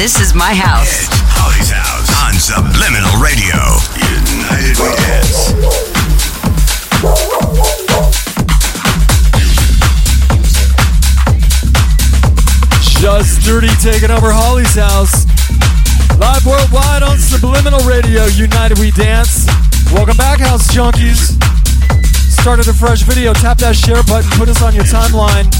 This is my house. It's Holly's house on Subliminal Radio. United we dance. Jus Dyrti taking over Holly's house. Live worldwide on Subliminal Radio, United We Dance. Welcome back, House Junkies. Started a fresh video. Tap that share button, put us on your timeline.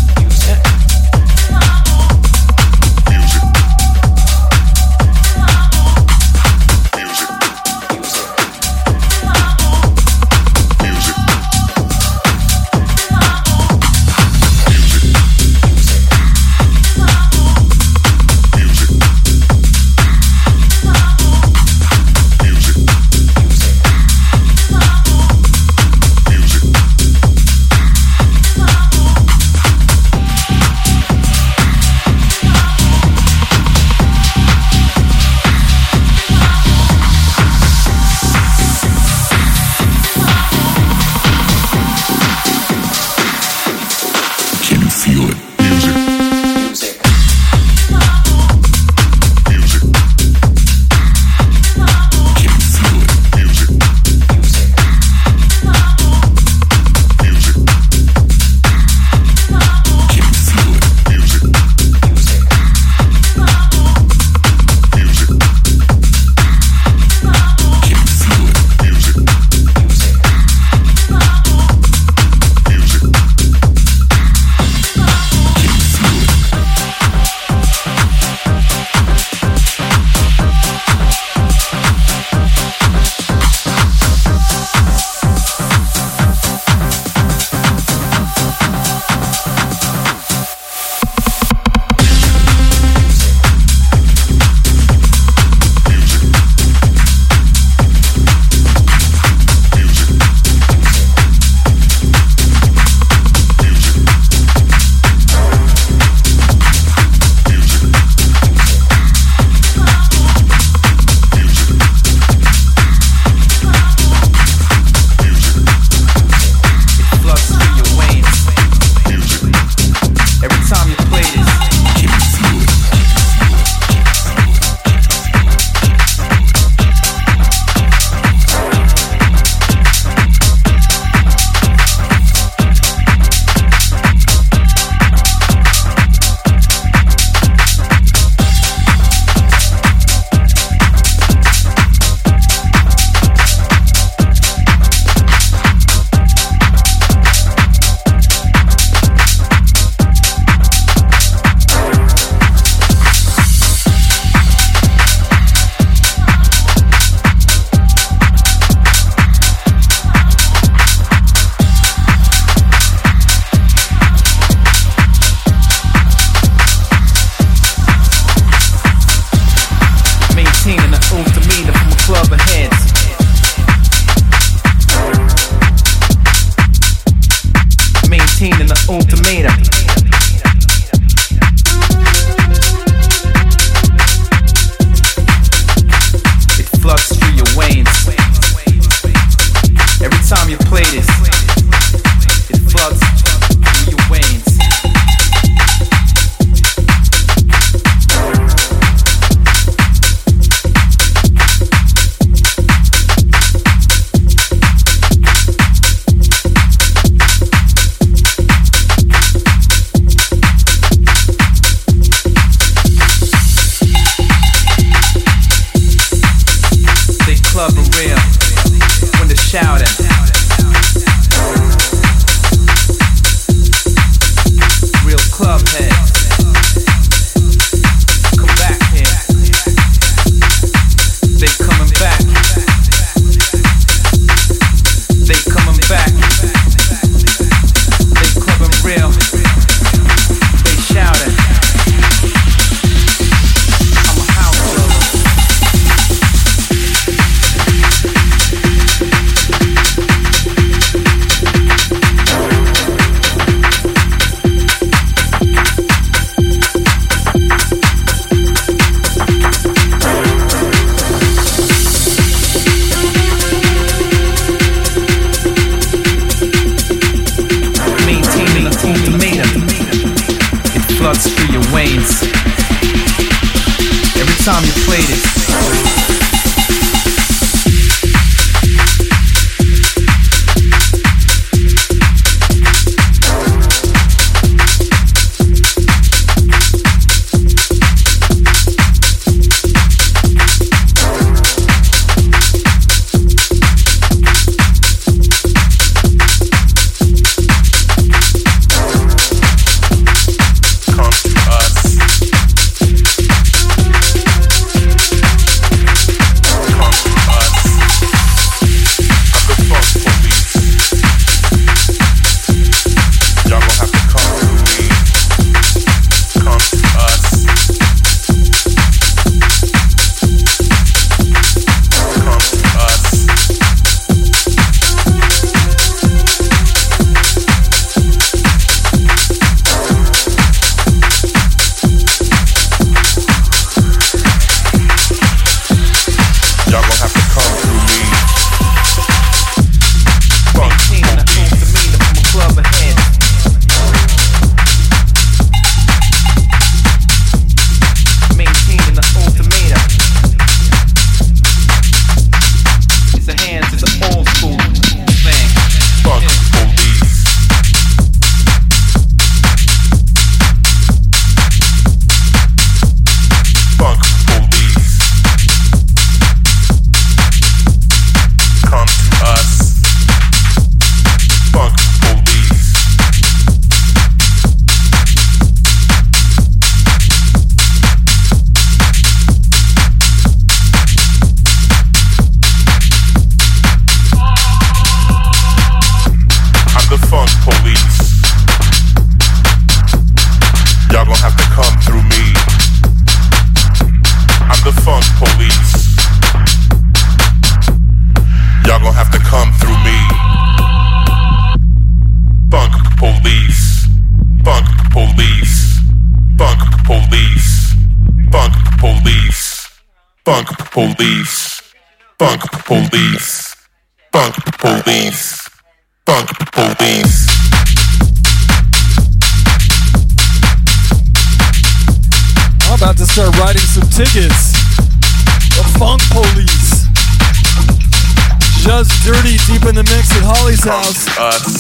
In the mix at Holly's house. us.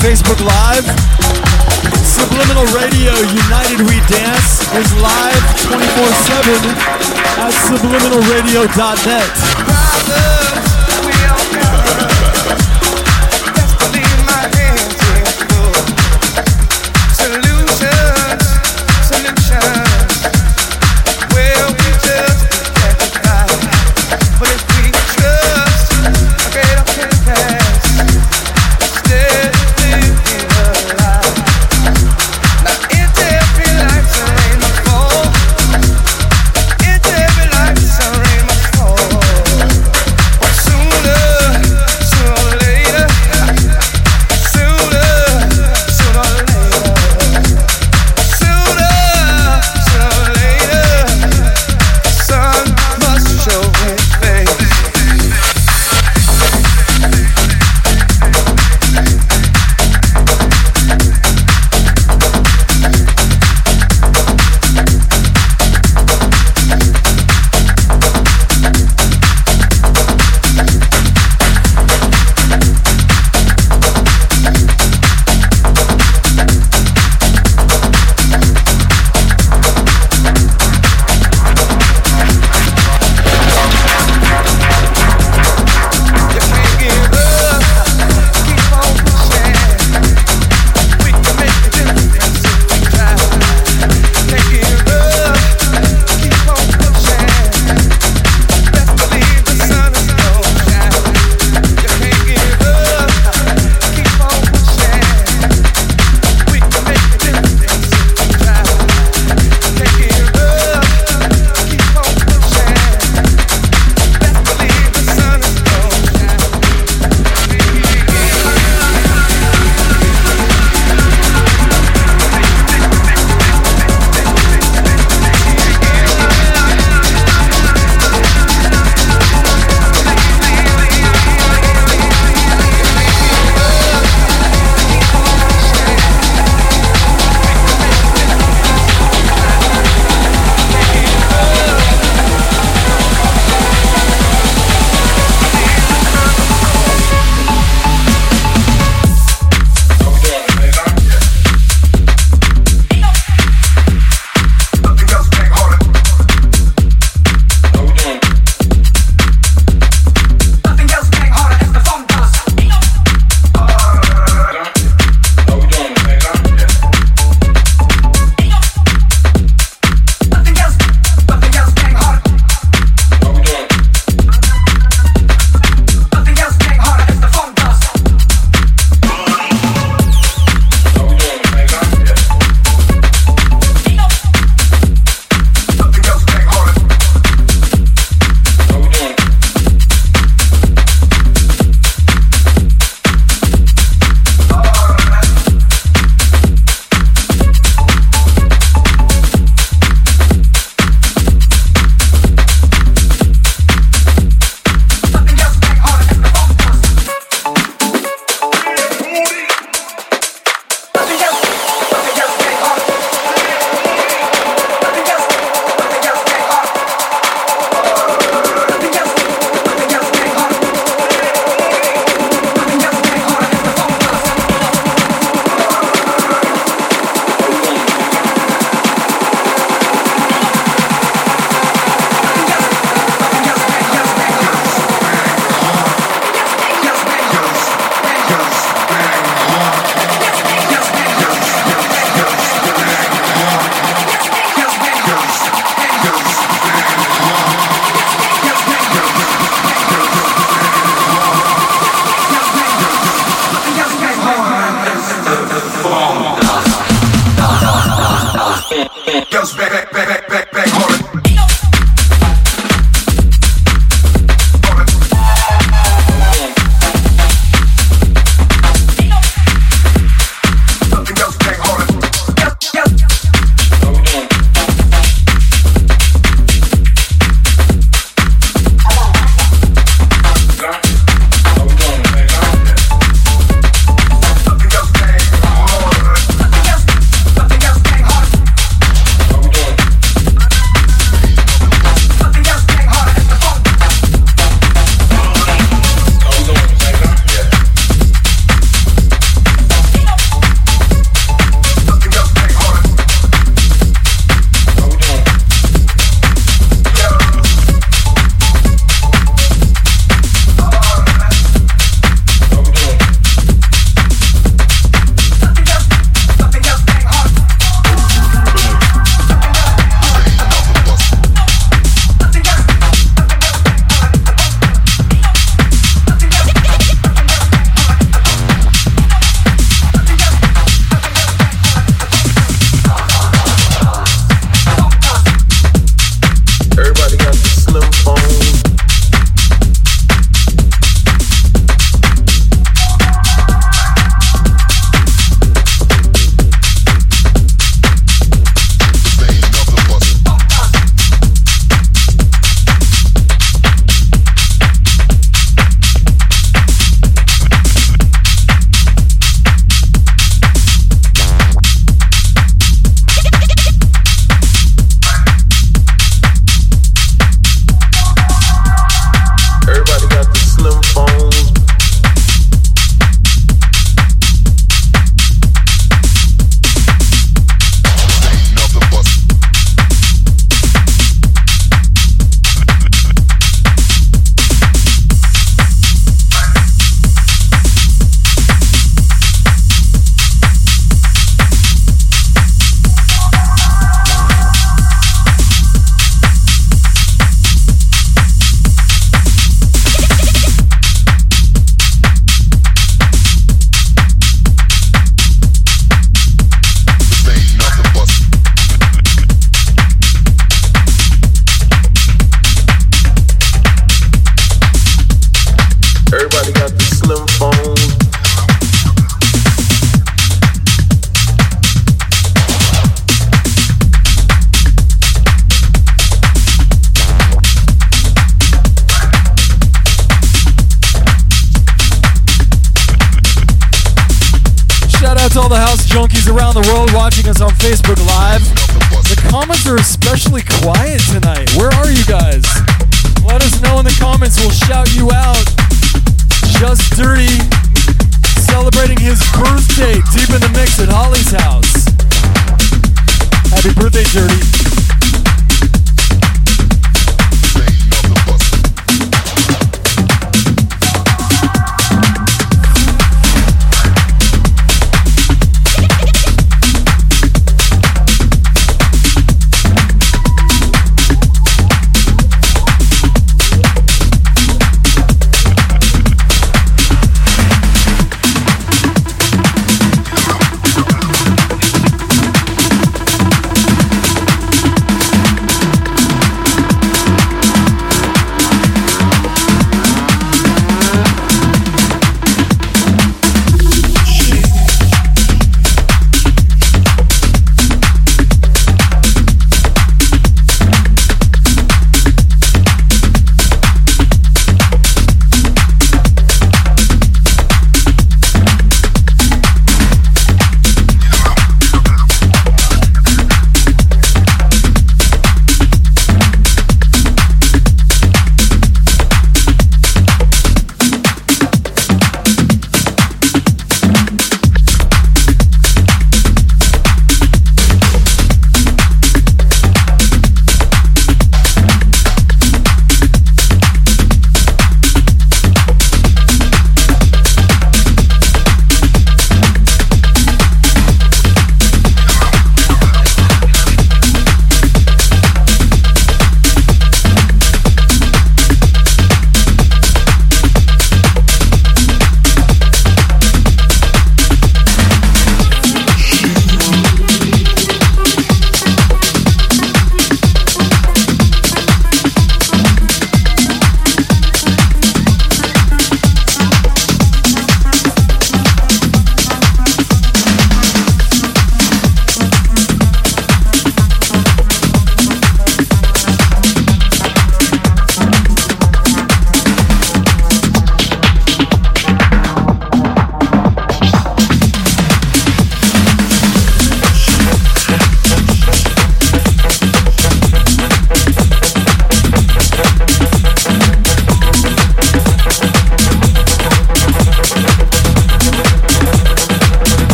Facebook Live. Subliminal Radio United We Dance is live 24-7 at subliminalradio.net.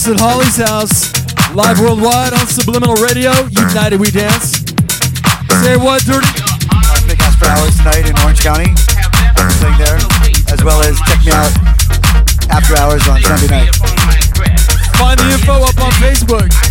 Mix at Holly's house. Live worldwide on Subliminal Radio. United We Dance. Say what, Dirty? Big House for Hours tonight in Orange County. I'm playing there. As well as check me out after hours on Sunday night. Find the info up on Facebook.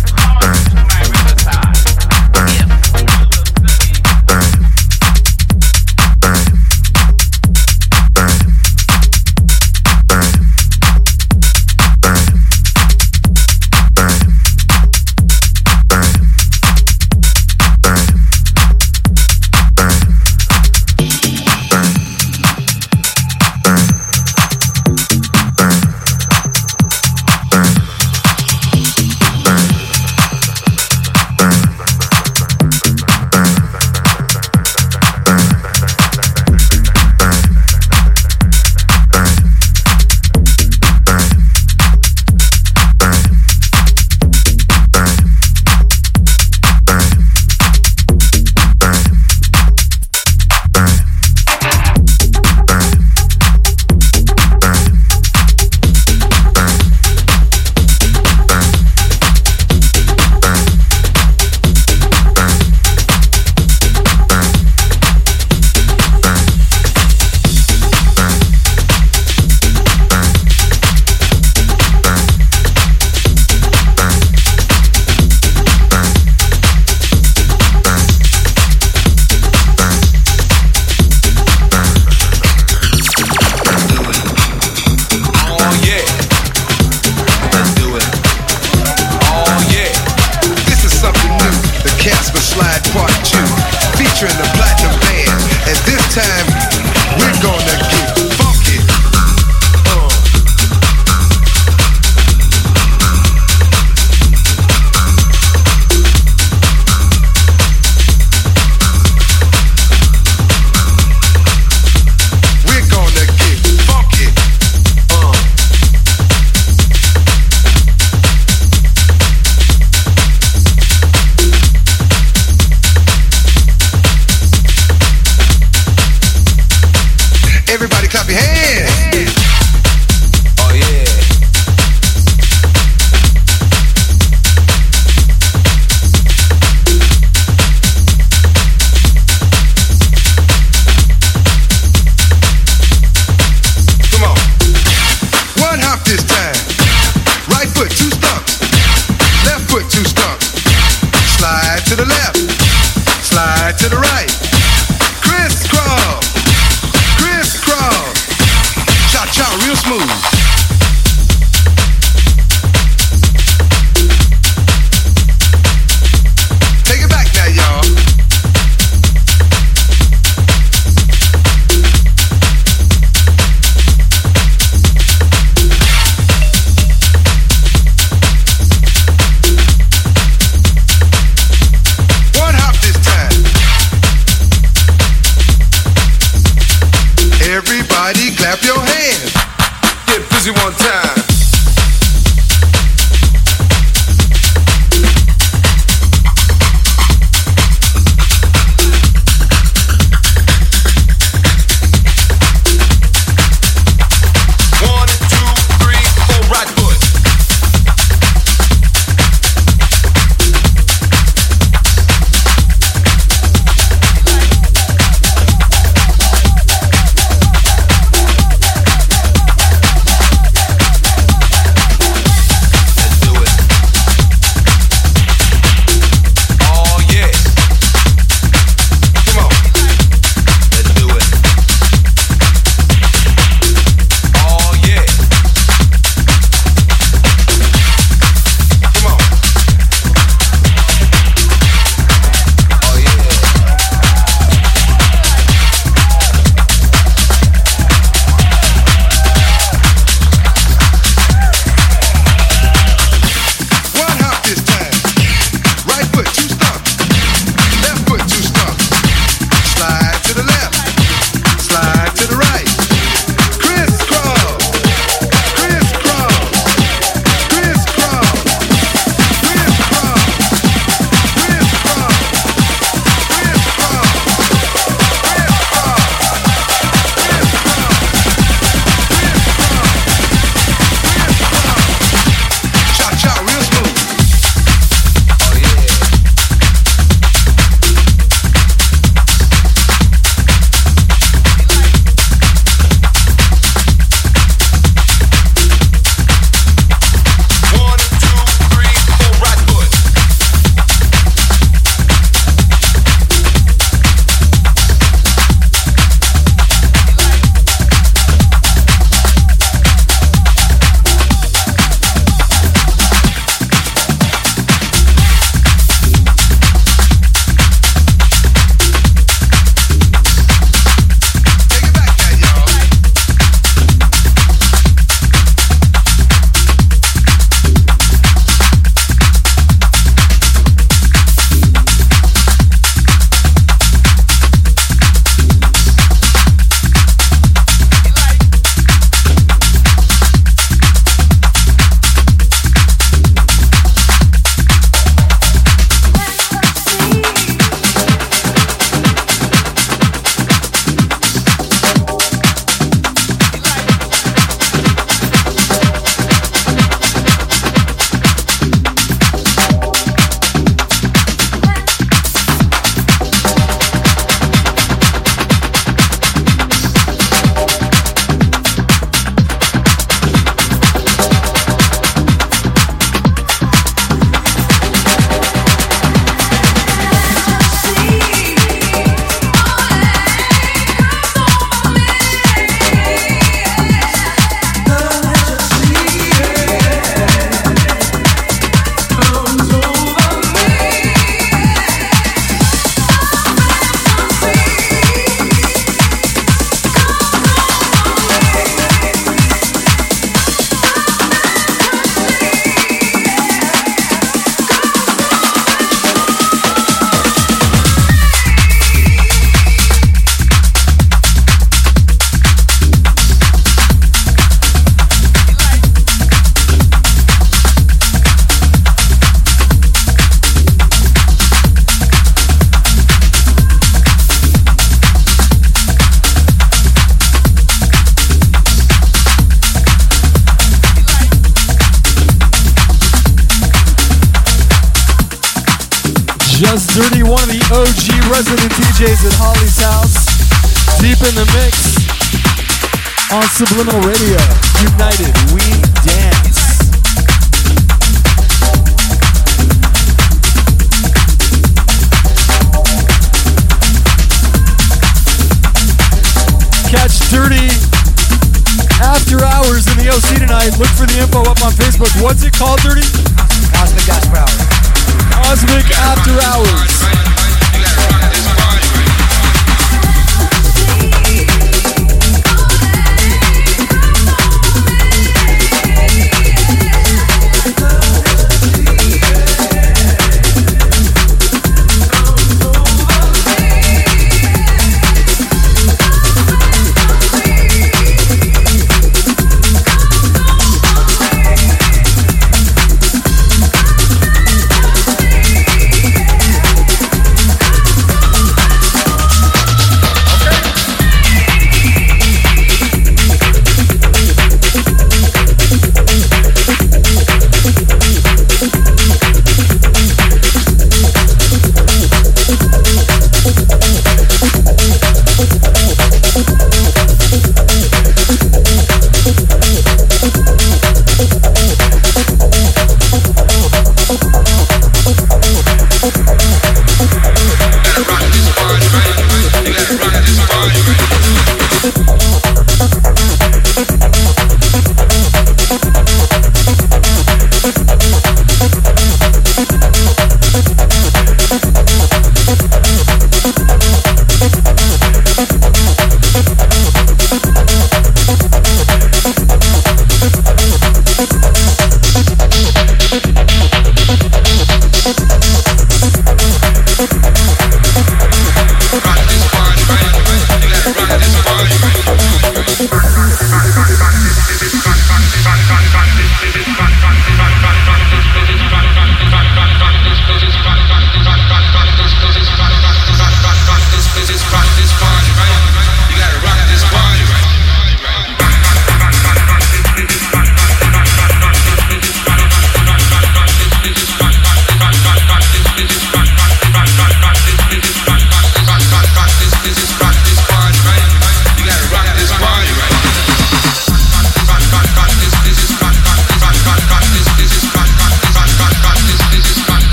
Subliminal Radio.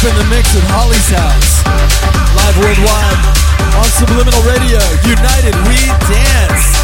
Deep in the mix at Holly's house. Live worldwide on Subliminal Radio. United We Dance.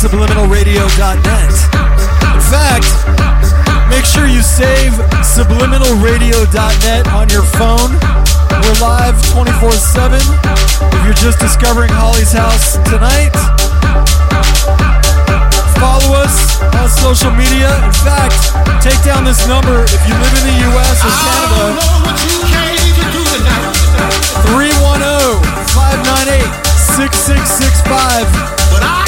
subliminalradio.net. In fact, make sure you save subliminalradio.net on your phone. We're live 24 7. If you're just discovering Holly's house tonight, follow us on social media. In fact, take down this number if you live in the US or Canada. 310 598 6665.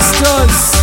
Sextons.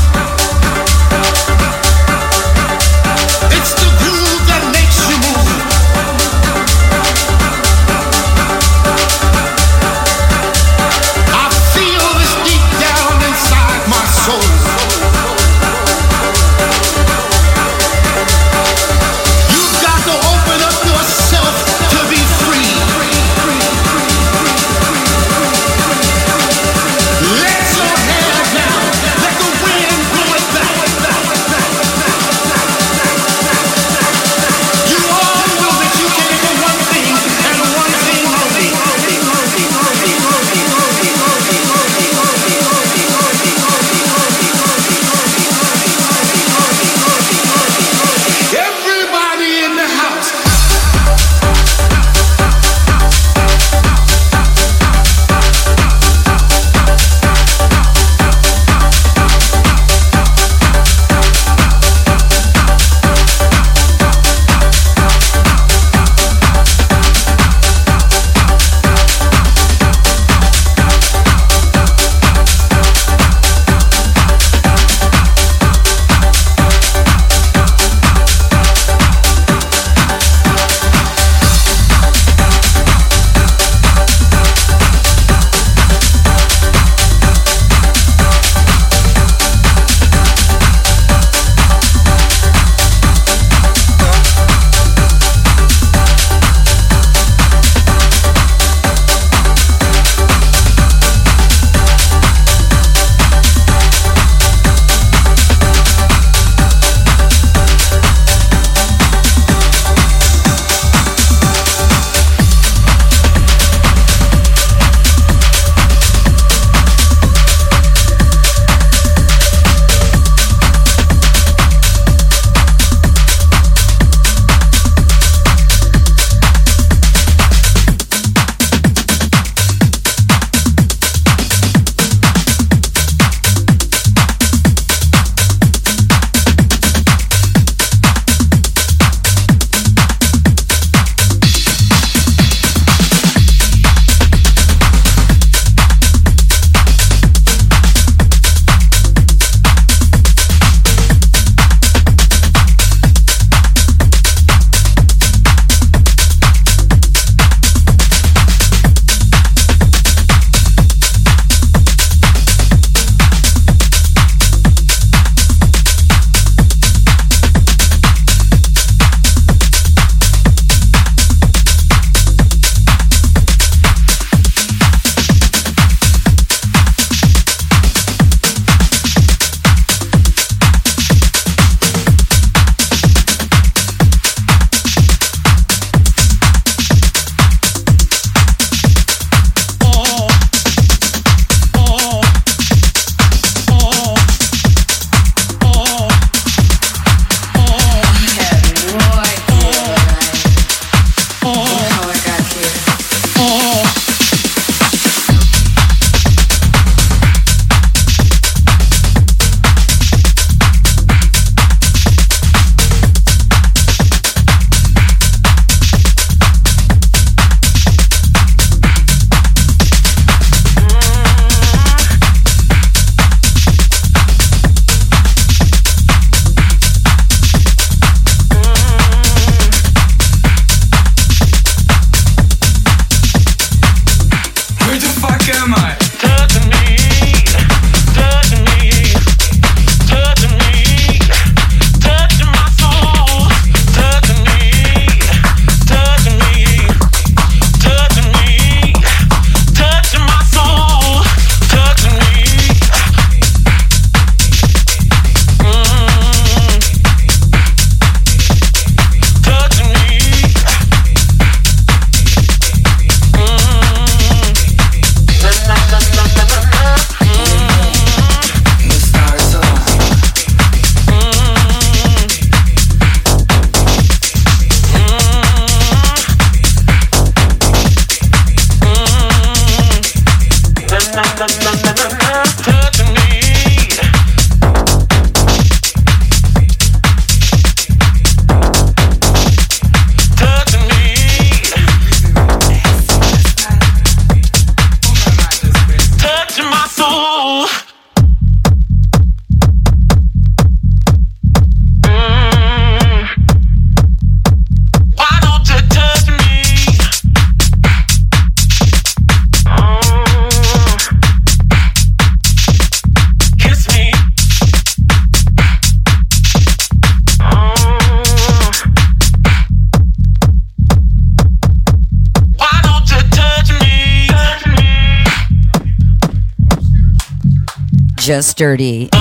Jus Dyrti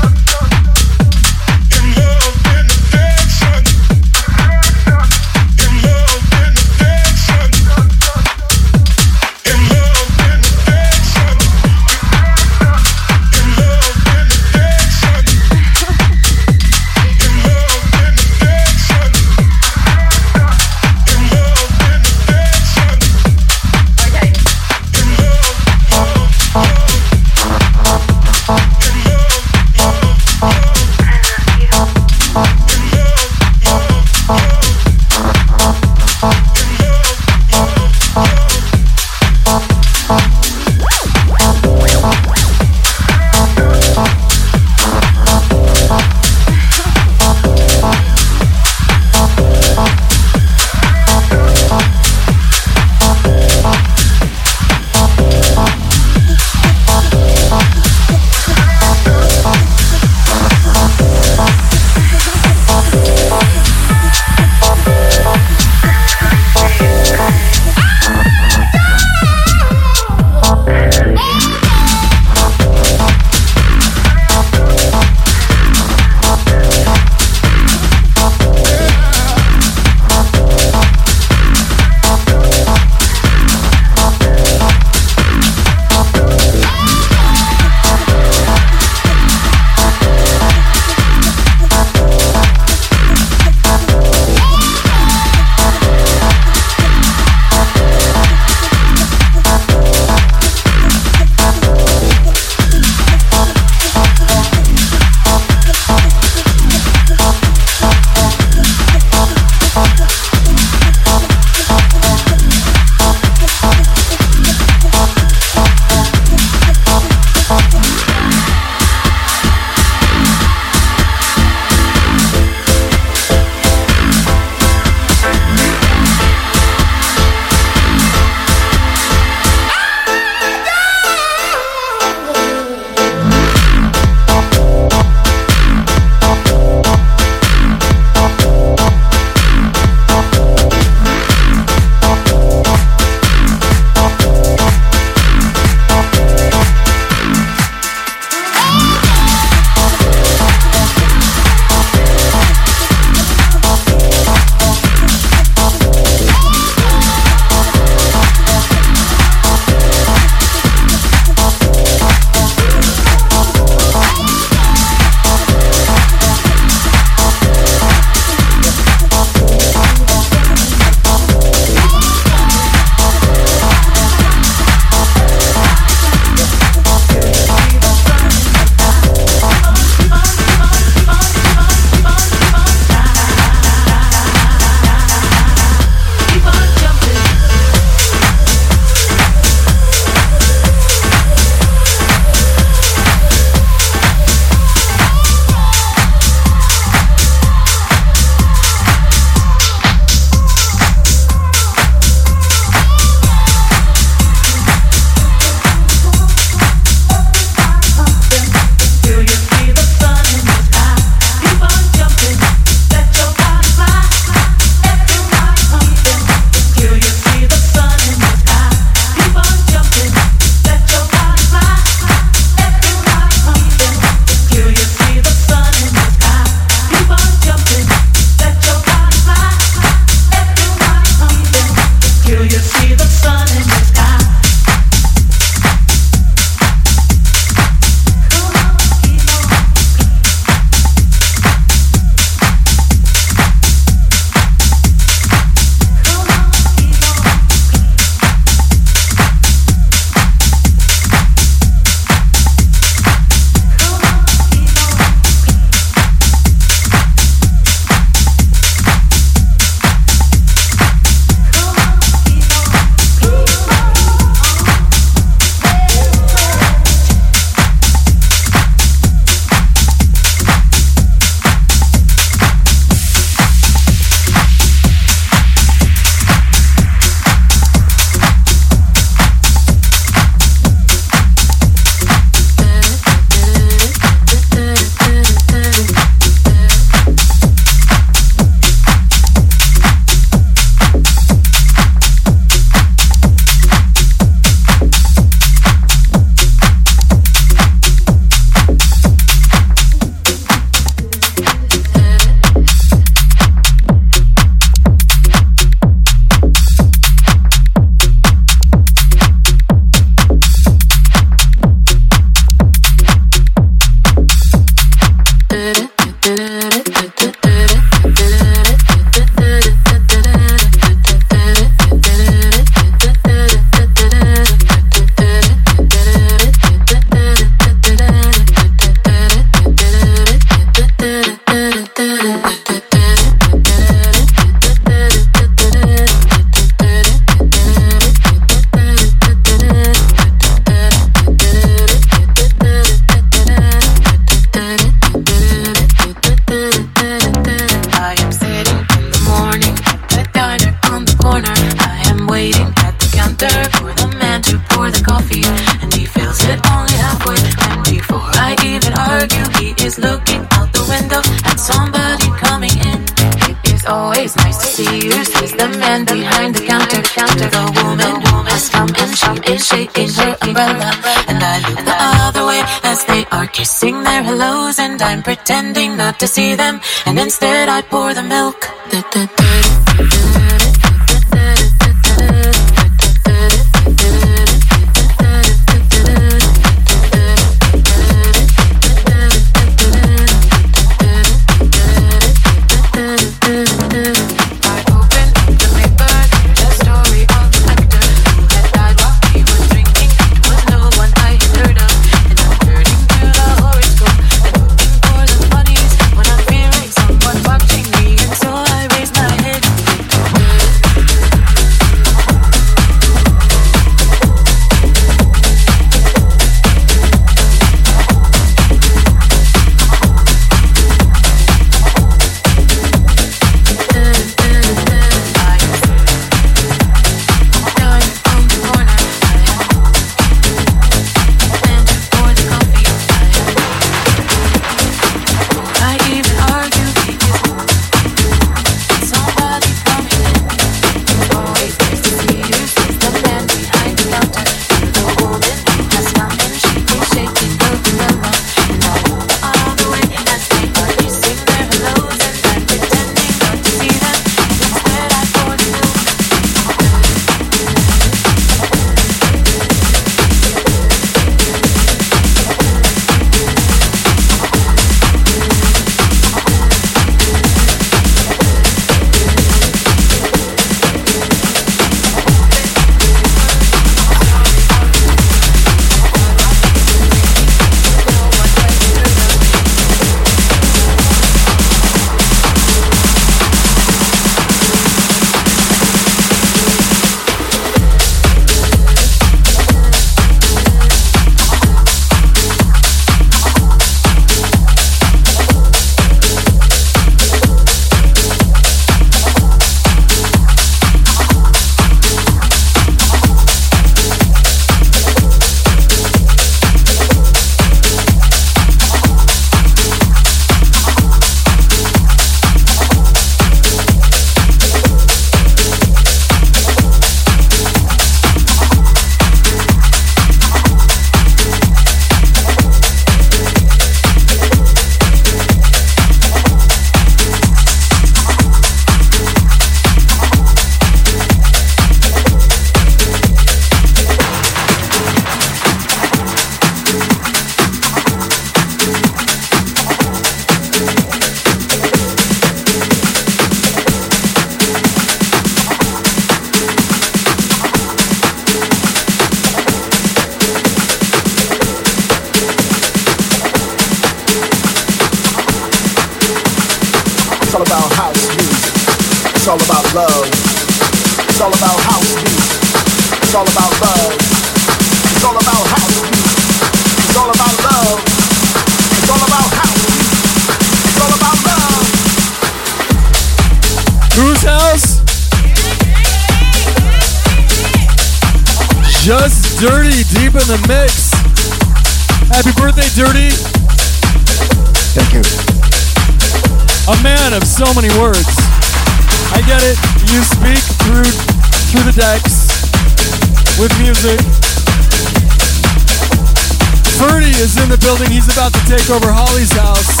Over Holly's house,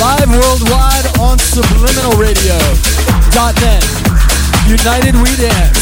live worldwide on subliminalradio.net. United We Dance.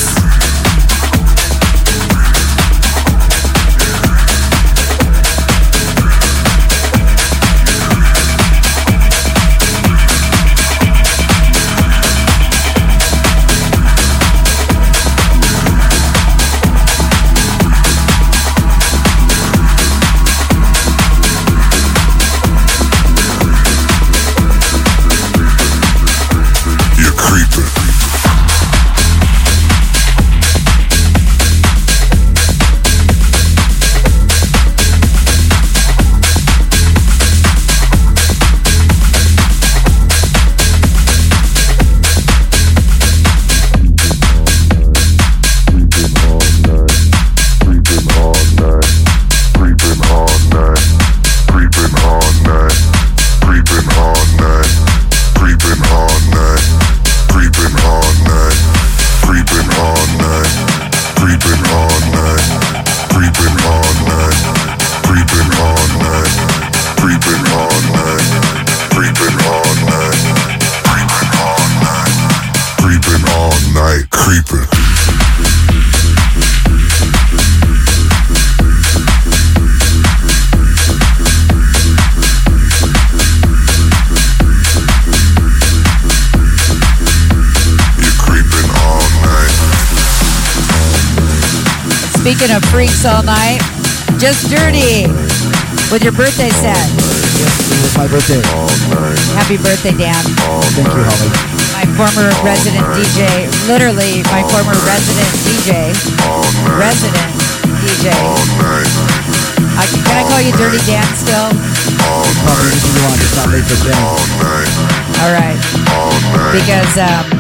Freaks all night, Jus Dyrti with your birthday set. My birthday. Happy birthday, Dan. Thank you, Holly. My former resident DJ, literally my former resident DJ, resident DJ. I, can I call you Dirty Dan still? Call me anything you want. It's not late for Ben. All right. Because um,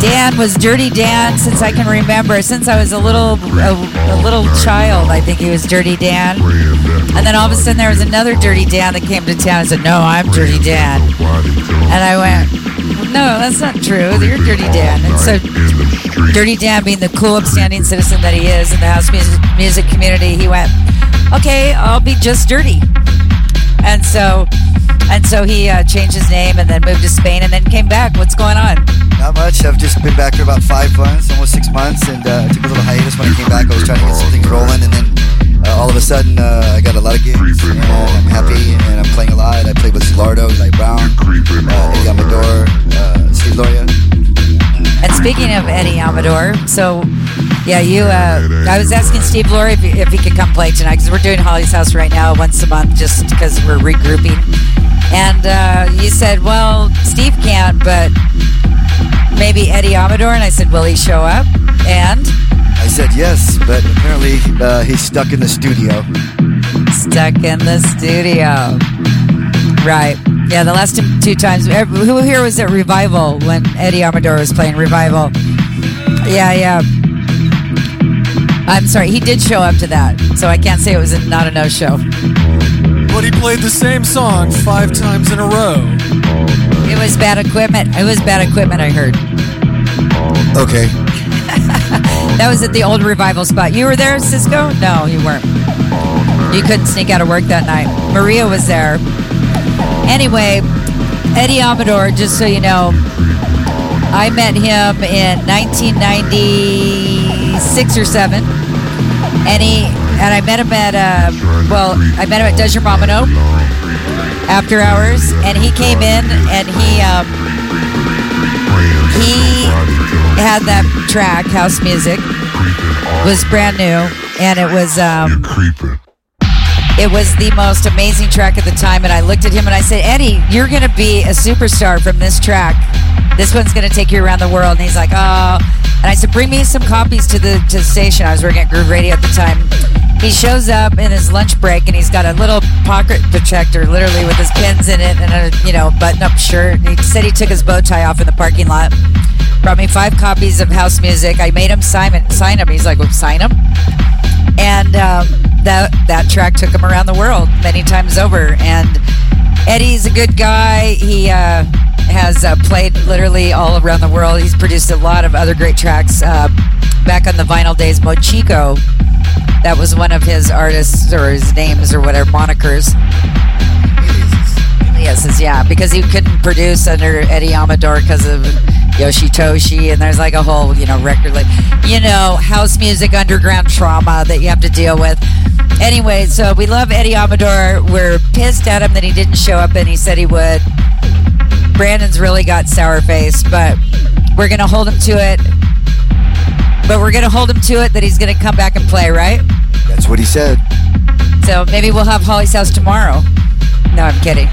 Dan was Dirty Dan since I can remember. Since I was a little a, a little child, I think he was Dirty Dan. And then all of a sudden there was another Dirty Dan that came to town and said, "No, I'm Dirty Dan." And I went, "No, that's not true. You're Dirty Dan." And so Dirty Dan, being the cool, upstanding citizen that he is in the house music, music community, he went, "Okay, I'll be Jus Dyrti." And so, and so he uh, changed his name and then moved to Spain and then came back. What's going on? Not much. I've just been back for about five months, almost six months, and uh, I took a little hiatus when I came back. I was trying to get some things rolling, and then uh, all of a sudden, uh, I got a lot of gigs, and I'm happy, and I'm playing a lot. I played with Lardo, Eli Brown, uh, Eddie Amador, uh, Steve Loria. And speaking of Eddie Amador, so yeah, you. Uh, I was asking Steve Laurie if, he- if he could come play tonight because we're doing Holly's House right now once a month, just because we're regrouping. And uh, you said, well, Steve can't, but maybe Eddie Amador. And I said, will he show up? And I said yes, but apparently uh, he's stuck in the studio. stuck in the studio. Right. Yeah, the last two, two times. Who here was at Revival when Eddie Amador was playing Revival? Yeah, yeah. I'm sorry, he did show up to that, so I can't say it was a, not a no show. But he played the same song five times in a row. It was bad equipment. It was bad equipment, I heard. Okay. That was at the old Revival spot. You were there, Cisco? No, you weren't. You couldn't sneak out of work that night. Maria was there. Anyway, Eddie Amador, just so you know, I met him in 1996 or 7. And he and I met him at uh, well, I met him at Does Your Mama Know? After hours, and he came in and he um, he had that track, House Music, was brand new, and it was um, it was the most amazing track at the time. And I looked at him and I said, Eddie, you're to be a superstar from this track. This one's to take you around the world. And he's like, oh. And I said, bring me some copies to the to the station. I was working at Groove Radio at the time. He shows up in his lunch break and he's got a little pocket protector, literally with his pins in it and a you know button-up shirt. He said he took his bow tie off in the parking lot. Brought me five copies of house music. I made him sign it, sign him. He's like, well, sign him and um, that that track took him around the world many times over. And Eddie's a good guy. He uh, has uh, played literally all around the world. He's produced a lot of other great tracks. Uh, back on the vinyl days, Mochico, that was one of his artists or his names or whatever monikers. It's- yeah, because he couldn't produce under Eddie Amador because of Yoshitoshi, and there's like a whole, you know, record, like, you know, house music underground trauma that you have to deal with. Anyway, so we love Eddie Amador. We're pissed at him that he didn't show up, and he said he would. Brandon's really got sour face, but we're gonna hold him to it. But we're gonna hold him to it that he's gonna come back and play, right? That's what he said. So maybe we'll have Holly's house tomorrow. No, I'm kidding.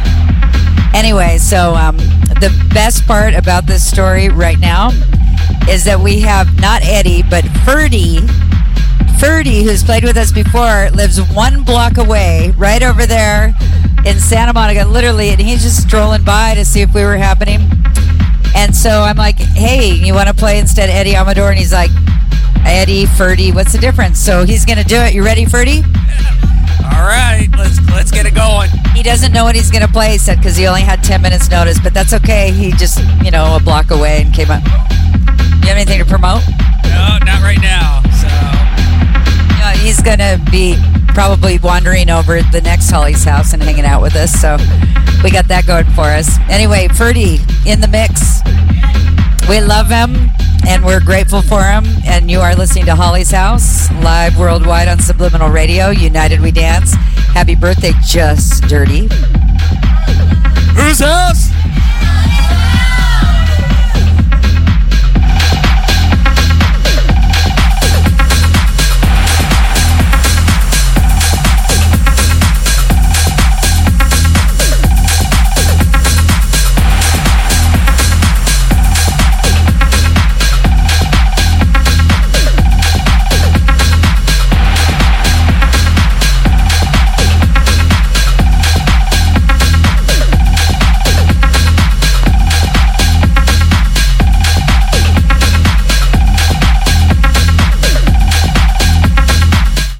Anyway, so um, the best part about this story right now is that we have not Eddie, but Ferdie. Ferdie, who's played with us before, lives one block away, right over there in Santa Monica, literally, and he's just strolling by to see if we were happening. And so I'm like, hey, you want to play instead of Eddie Amador? And he's like, Eddie, Ferdie, what's the difference? So he's going to do it. You ready, Ferdie? All right, let's let's get it going. He doesn't know what he's going to play, he said, because he only had 10 minutes notice, but that's okay. He just, you know, a block away and came up. You have anything to promote? No, not right now. So Yeah, he's going to be probably wandering over the next Holly's house and hanging out with us. So we got that going for us. Anyway, Ferdie in the mix. We love him and we're grateful for him. And you are listening to Holly's House live worldwide on Subliminal Radio. United We Dance. Happy birthday, Jus Dyrti. Whose house?